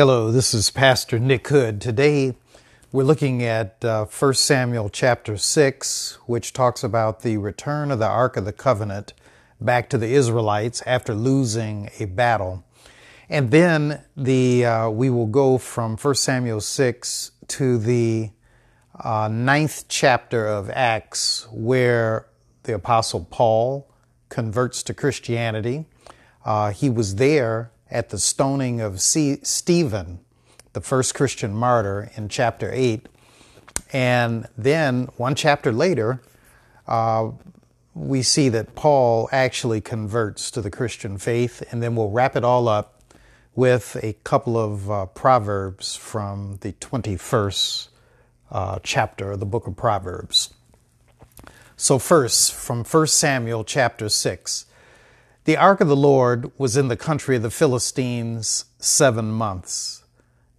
Hello, this is Pastor Nick Hood. Today we're looking at uh, 1 Samuel chapter 6, which talks about the return of the Ark of the Covenant back to the Israelites after losing a battle. And then the uh, we will go from 1 Samuel 6 to the uh, ninth chapter of Acts, where the Apostle Paul converts to Christianity. Uh, he was there at the stoning of C- Stephen, the first Christian martyr, in chapter 8. And then one chapter later, uh, we see that Paul actually converts to the Christian faith, and then we'll wrap it all up with a couple of uh, proverbs from the 21st uh, chapter of the book of Proverbs. So, first, from 1 Samuel chapter 6. The ark of the Lord was in the country of the Philistines seven months.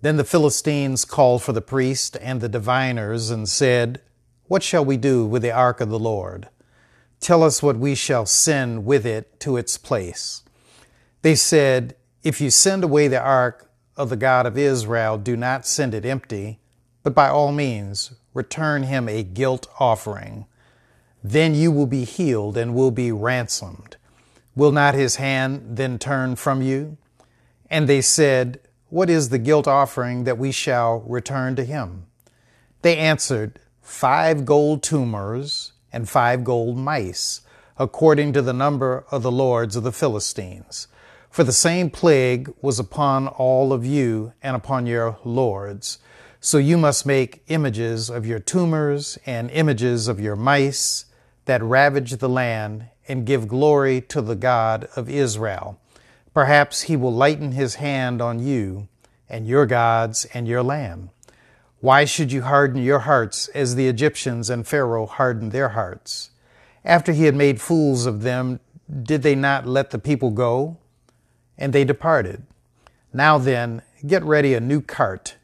Then the Philistines called for the priest and the diviners and said, What shall we do with the ark of the Lord? Tell us what we shall send with it to its place. They said, If you send away the ark of the God of Israel, do not send it empty, but by all means return him a guilt offering. Then you will be healed and will be ransomed. Will not his hand then turn from you? And they said, What is the guilt offering that we shall return to him? They answered, Five gold tumors and five gold mice, according to the number of the lords of the Philistines. For the same plague was upon all of you and upon your lords. So you must make images of your tumors and images of your mice that ravage the land and give glory to the God of Israel. Perhaps he will lighten his hand on you and your gods and your land. Why should you harden your hearts as the Egyptians and Pharaoh hardened their hearts? After he had made fools of them, did they not let the people go? And they departed. Now then, get ready a new cart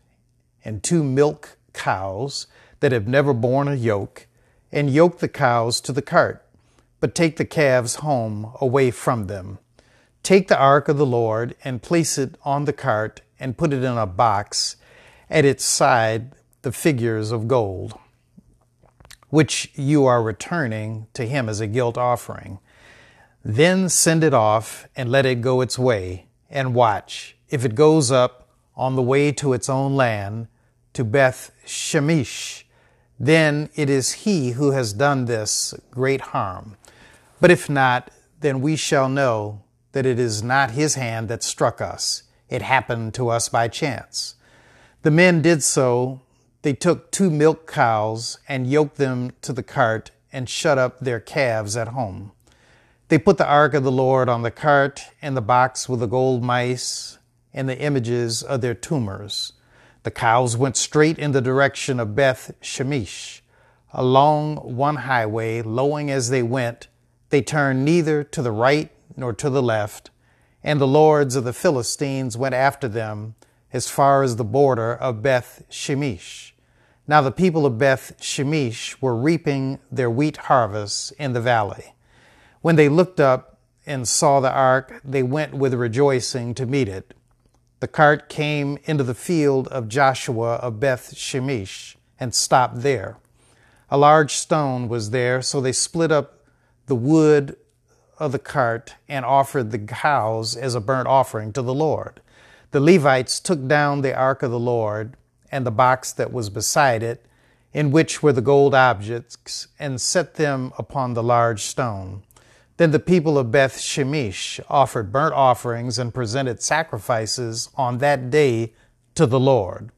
and two milk cows that have never borne a yoke, and yoke the cows to the cart but take the calves home away from them. Take the ark of the Lord and place it on the cart and put it in a box at its side the figures of gold, which you are returning to him as a guilt offering. Then send it off and let it go its way, and watch. If it goes up on the way to its own land, to Beth Shemesh, then it is he who has done this great harm. But if not, then we shall know that it is not his hand that struck us. It happened to us by chance. The men did so. They took two milk cows and yoked them to the cart and shut up their calves at home. They put the ark of the Lord on the cart and the box with the gold mice and the images of their tumors. The cows went straight in the direction of Beth Shemesh, along one highway, lowing as they went they turned neither to the right nor to the left, and the lords of the Philistines went after them as far as the border of Beth Shemesh. Now the people of Beth Shemesh were reaping their wheat harvests in the valley. When they looked up and saw the ark, they went with rejoicing to meet it. The cart came into the field of Joshua of Beth Shemesh and stopped there. A large stone was there, so they split up the wood of the cart and offered the cows as a burnt offering to the Lord. The Levites took down the ark of the Lord and the box that was beside it, in which were the gold objects, and set them upon the large stone. Then the people of Beth Shemesh offered burnt offerings and presented sacrifices on that day to the Lord.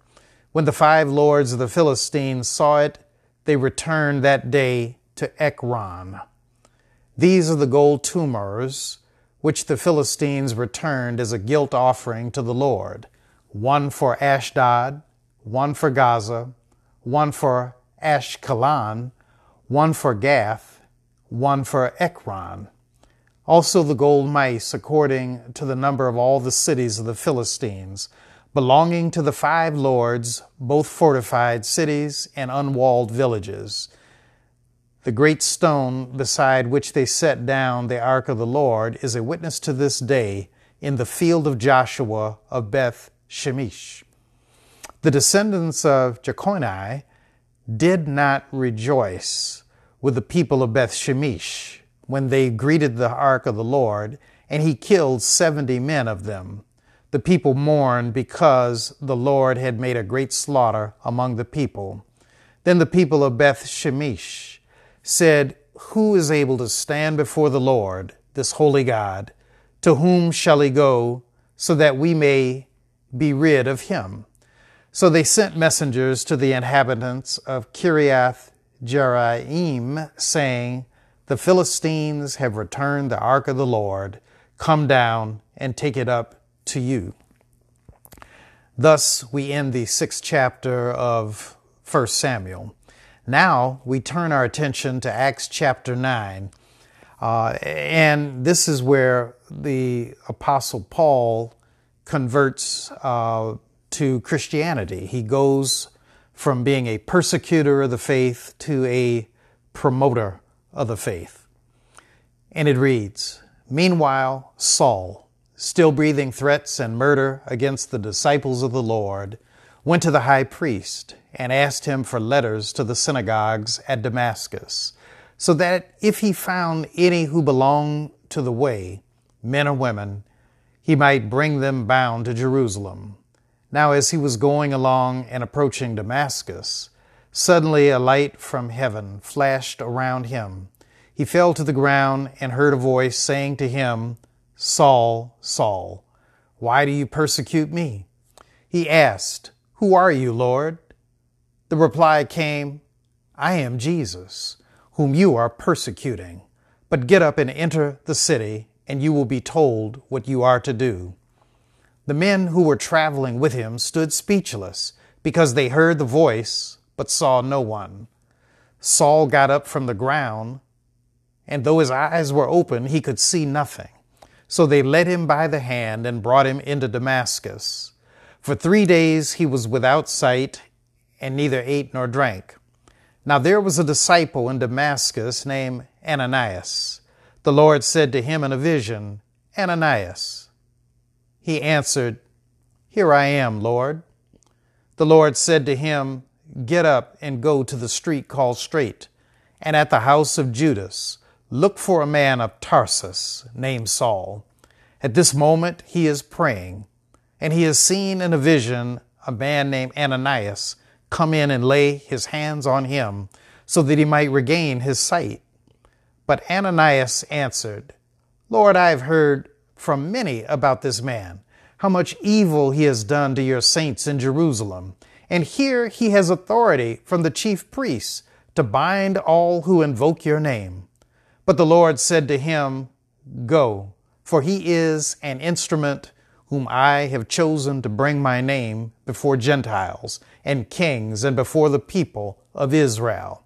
When the five lords of the Philistines saw it, they returned that day to Ekron. These are the gold tumors which the Philistines returned as a guilt offering to the Lord one for Ashdod, one for Gaza, one for Ashkelon, one for Gath, one for Ekron. Also the gold mice, according to the number of all the cities of the Philistines, belonging to the five lords, both fortified cities and unwalled villages. The great stone beside which they set down the ark of the Lord is a witness to this day in the field of Joshua of Beth Shemesh. The descendants of Jeconiah did not rejoice with the people of Beth Shemesh when they greeted the ark of the Lord, and he killed seventy men of them. The people mourned because the Lord had made a great slaughter among the people. Then the people of Beth Shemesh said, Who is able to stand before the Lord, this holy God? To whom shall he go so that we may be rid of him? So they sent messengers to the inhabitants of Kiriath Jearim, saying, The Philistines have returned the ark of the Lord. Come down and take it up to you. Thus, we end the sixth chapter of 1 Samuel. Now we turn our attention to Acts chapter 9. Uh, and this is where the Apostle Paul converts uh, to Christianity. He goes from being a persecutor of the faith to a promoter of the faith. And it reads Meanwhile, Saul, still breathing threats and murder against the disciples of the Lord, went to the high priest and asked him for letters to the synagogues at Damascus, so that if he found any who belonged to the way, men or women, he might bring them bound to Jerusalem. Now, as he was going along and approaching Damascus, suddenly a light from heaven flashed around him. He fell to the ground and heard a voice saying to him, Saul, Saul, why do you persecute me? He asked, Who are you, Lord? The reply came, I am Jesus, whom you are persecuting. But get up and enter the city, and you will be told what you are to do. The men who were traveling with him stood speechless because they heard the voice but saw no one. Saul got up from the ground, and though his eyes were open, he could see nothing. So they led him by the hand and brought him into Damascus. For three days he was without sight and neither ate nor drank. Now there was a disciple in Damascus named Ananias. The Lord said to him in a vision, Ananias. He answered, Here I am, Lord. The Lord said to him, Get up and go to the street called Straight, and at the house of Judas Look for a man of Tarsus named Saul. At this moment he is praying, and he has seen in a vision a man named Ananias come in and lay his hands on him so that he might regain his sight. But Ananias answered, Lord, I have heard from many about this man, how much evil he has done to your saints in Jerusalem. And here he has authority from the chief priests to bind all who invoke your name. But the Lord said to him, Go, for he is an instrument whom I have chosen to bring my name before Gentiles and kings and before the people of Israel.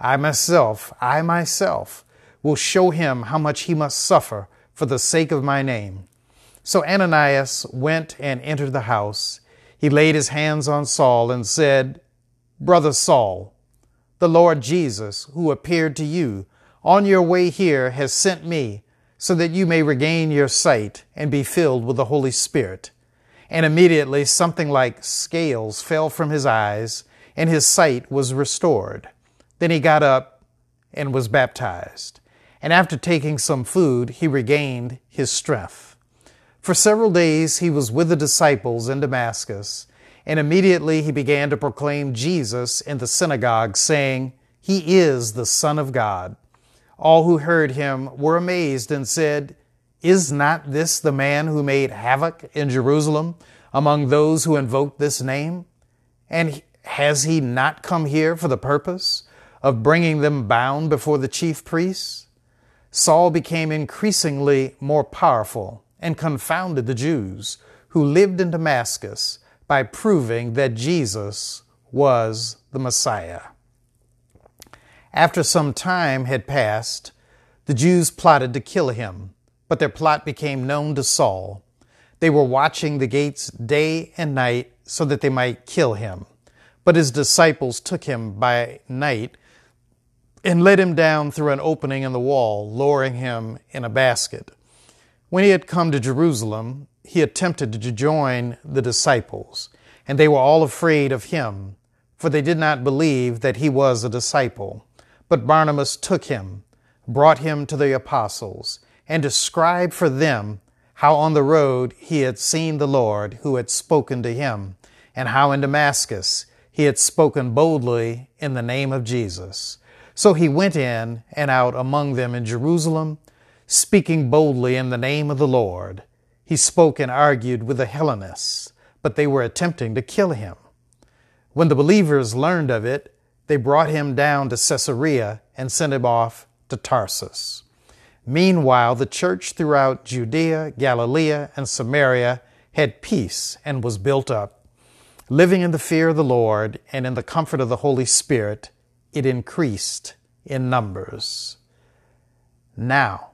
I myself, I myself, will show him how much he must suffer for the sake of my name. So Ananias went and entered the house. He laid his hands on Saul and said, Brother Saul, the Lord Jesus, who appeared to you, on your way here has sent me so that you may regain your sight and be filled with the Holy Spirit. And immediately something like scales fell from his eyes, and his sight was restored. Then he got up and was baptized. And after taking some food, he regained his strength. For several days he was with the disciples in Damascus, and immediately he began to proclaim Jesus in the synagogue, saying, He is the Son of God. All who heard him were amazed and said, Is not this the man who made havoc in Jerusalem among those who invoked this name? And has he not come here for the purpose of bringing them bound before the chief priests? Saul became increasingly more powerful and confounded the Jews who lived in Damascus by proving that Jesus was the Messiah. After some time had passed, the Jews plotted to kill him, but their plot became known to Saul. They were watching the gates day and night so that they might kill him. But his disciples took him by night and let him down through an opening in the wall, lowering him in a basket. When he had come to Jerusalem, he attempted to join the disciples, and they were all afraid of him, for they did not believe that he was a disciple. But Barnabas took him, brought him to the apostles, and described for them how on the road he had seen the Lord who had spoken to him, and how in Damascus he had spoken boldly in the name of Jesus. So he went in and out among them in Jerusalem, speaking boldly in the name of the Lord. He spoke and argued with the Hellenists, but they were attempting to kill him. When the believers learned of it, they brought him down to Caesarea and sent him off to Tarsus. Meanwhile, the church throughout Judea, Galilee, and Samaria had peace and was built up. Living in the fear of the Lord and in the comfort of the Holy Spirit, it increased in numbers. Now,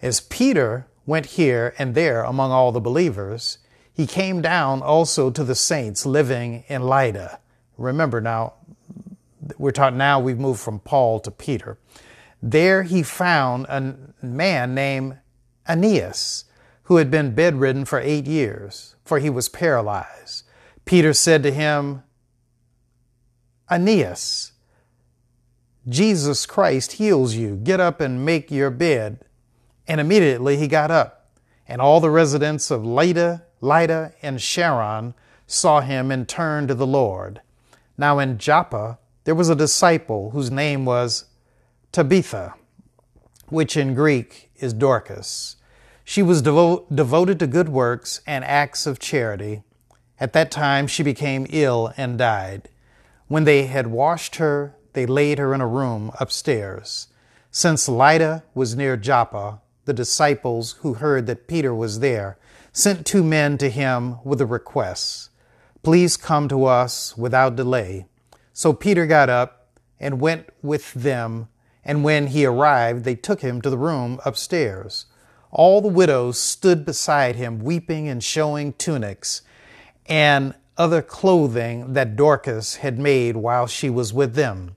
as Peter went here and there among all the believers, he came down also to the saints living in Lydda. Remember now, we're taught now we've moved from Paul to Peter. There he found a man named Aeneas, who had been bedridden for eight years, for he was paralyzed. Peter said to him, Aeneas, Jesus Christ heals you. Get up and make your bed. And immediately he got up, and all the residents of Lydda, Lydda, and Sharon saw him and turned to the Lord. Now in Joppa there was a disciple whose name was Tabitha, which in Greek is Dorcas. She was devo- devoted to good works and acts of charity. At that time she became ill and died. When they had washed her, they laid her in a room upstairs. Since Lydda was near Joppa, the disciples who heard that Peter was there sent two men to him with a request Please come to us without delay. So Peter got up and went with them, and when he arrived, they took him to the room upstairs. All the widows stood beside him, weeping and showing tunics and other clothing that Dorcas had made while she was with them.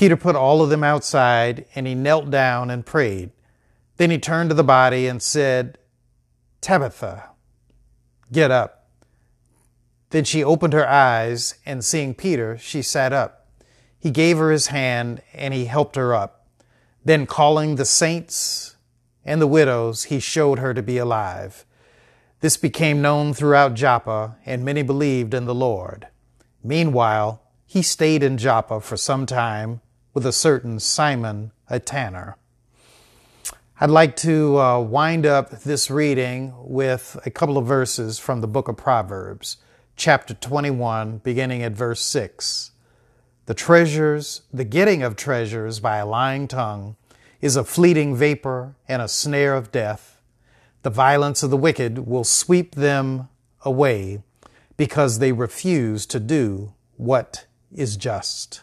Peter put all of them outside, and he knelt down and prayed. Then he turned to the body and said, Tabitha, get up. Then she opened her eyes, and seeing Peter, she sat up. He gave her his hand, and he helped her up. Then, calling the saints and the widows, he showed her to be alive. This became known throughout Joppa, and many believed in the Lord. Meanwhile, he stayed in Joppa for some time with a certain Simon, a tanner. I'd like to uh, wind up this reading with a couple of verses from the book of Proverbs, chapter 21, beginning at verse 6. The treasures, the getting of treasures by a lying tongue is a fleeting vapor and a snare of death. The violence of the wicked will sweep them away because they refuse to do what is just.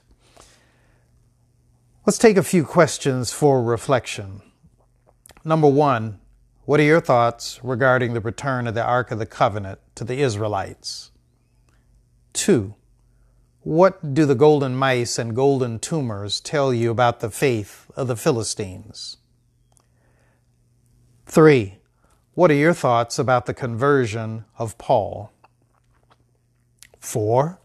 Let's take a few questions for reflection. Number one, what are your thoughts regarding the return of the Ark of the Covenant to the Israelites? Two, what do the golden mice and golden tumors tell you about the faith of the Philistines? Three, what are your thoughts about the conversion of Paul? Four,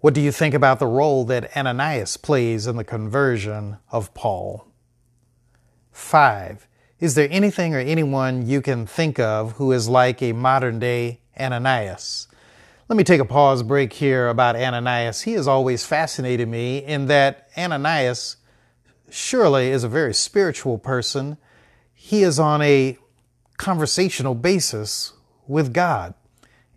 what do you think about the role that Ananias plays in the conversion of Paul? Five, is there anything or anyone you can think of who is like a modern day Ananias? Let me take a pause break here about Ananias. He has always fascinated me in that Ananias surely is a very spiritual person. He is on a conversational basis with God.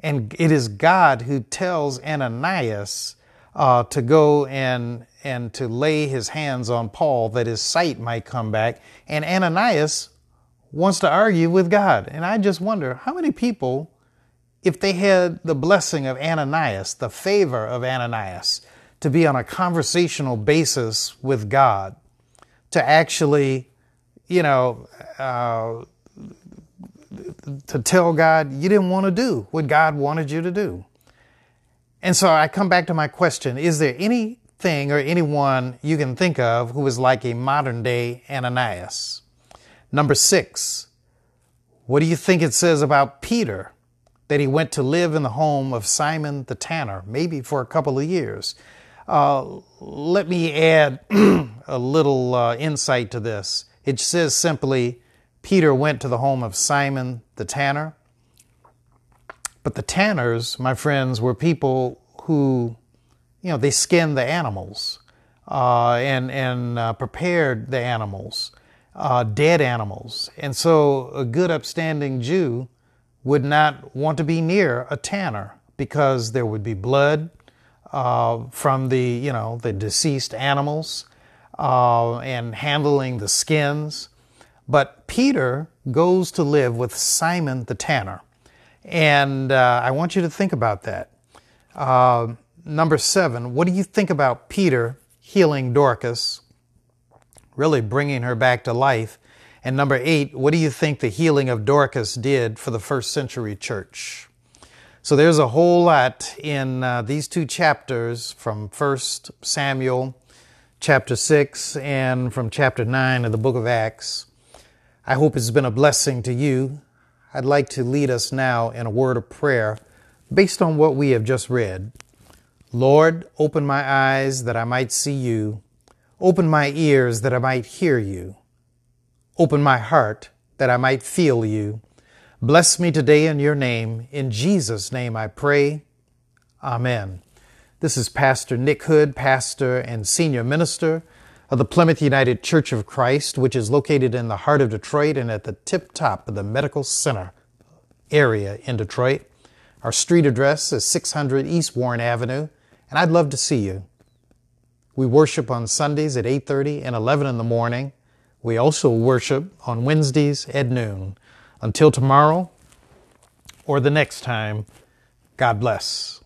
And it is God who tells Ananias uh, to go and and to lay his hands on Paul that his sight might come back. And Ananias wants to argue with God. And I just wonder how many people, if they had the blessing of Ananias, the favor of Ananias, to be on a conversational basis with God, to actually, you know, uh, to tell God you didn't want to do what God wanted you to do. And so I come back to my question Is there anything or anyone you can think of who is like a modern day Ananias? Number six, what do you think it says about Peter that he went to live in the home of Simon the tanner, maybe for a couple of years. Uh, let me add a little uh, insight to this. It says simply, Peter went to the home of Simon the tanner. But the tanners, my friends, were people who, you know, they skinned the animals uh, and and uh, prepared the animals, uh, dead animals. And so, a good, upstanding Jew would not want to be near a tanner because there would be blood uh, from the you know the deceased animals uh, and handling the skins. But Peter goes to live with Simon the tanner, and uh, I want you to think about that. Uh, number seven, what do you think about Peter healing Dorcas, really bringing her back to life? And number eight, what do you think the healing of Dorcas did for the first century church? So there's a whole lot in uh, these two chapters from 1 Samuel chapter 6 and from chapter 9 of the book of Acts. I hope it's been a blessing to you. I'd like to lead us now in a word of prayer based on what we have just read. Lord, open my eyes that I might see you. Open my ears that I might hear you. Open my heart that I might feel you. Bless me today in your name. In Jesus' name I pray. Amen. This is Pastor Nick Hood, pastor and senior minister of the Plymouth United Church of Christ, which is located in the heart of Detroit and at the tip top of the medical center area in Detroit. Our street address is 600 East Warren Avenue, and I'd love to see you. We worship on Sundays at 8:30 and 11 in the morning. We also worship on Wednesdays at noon. Until tomorrow or the next time, God bless.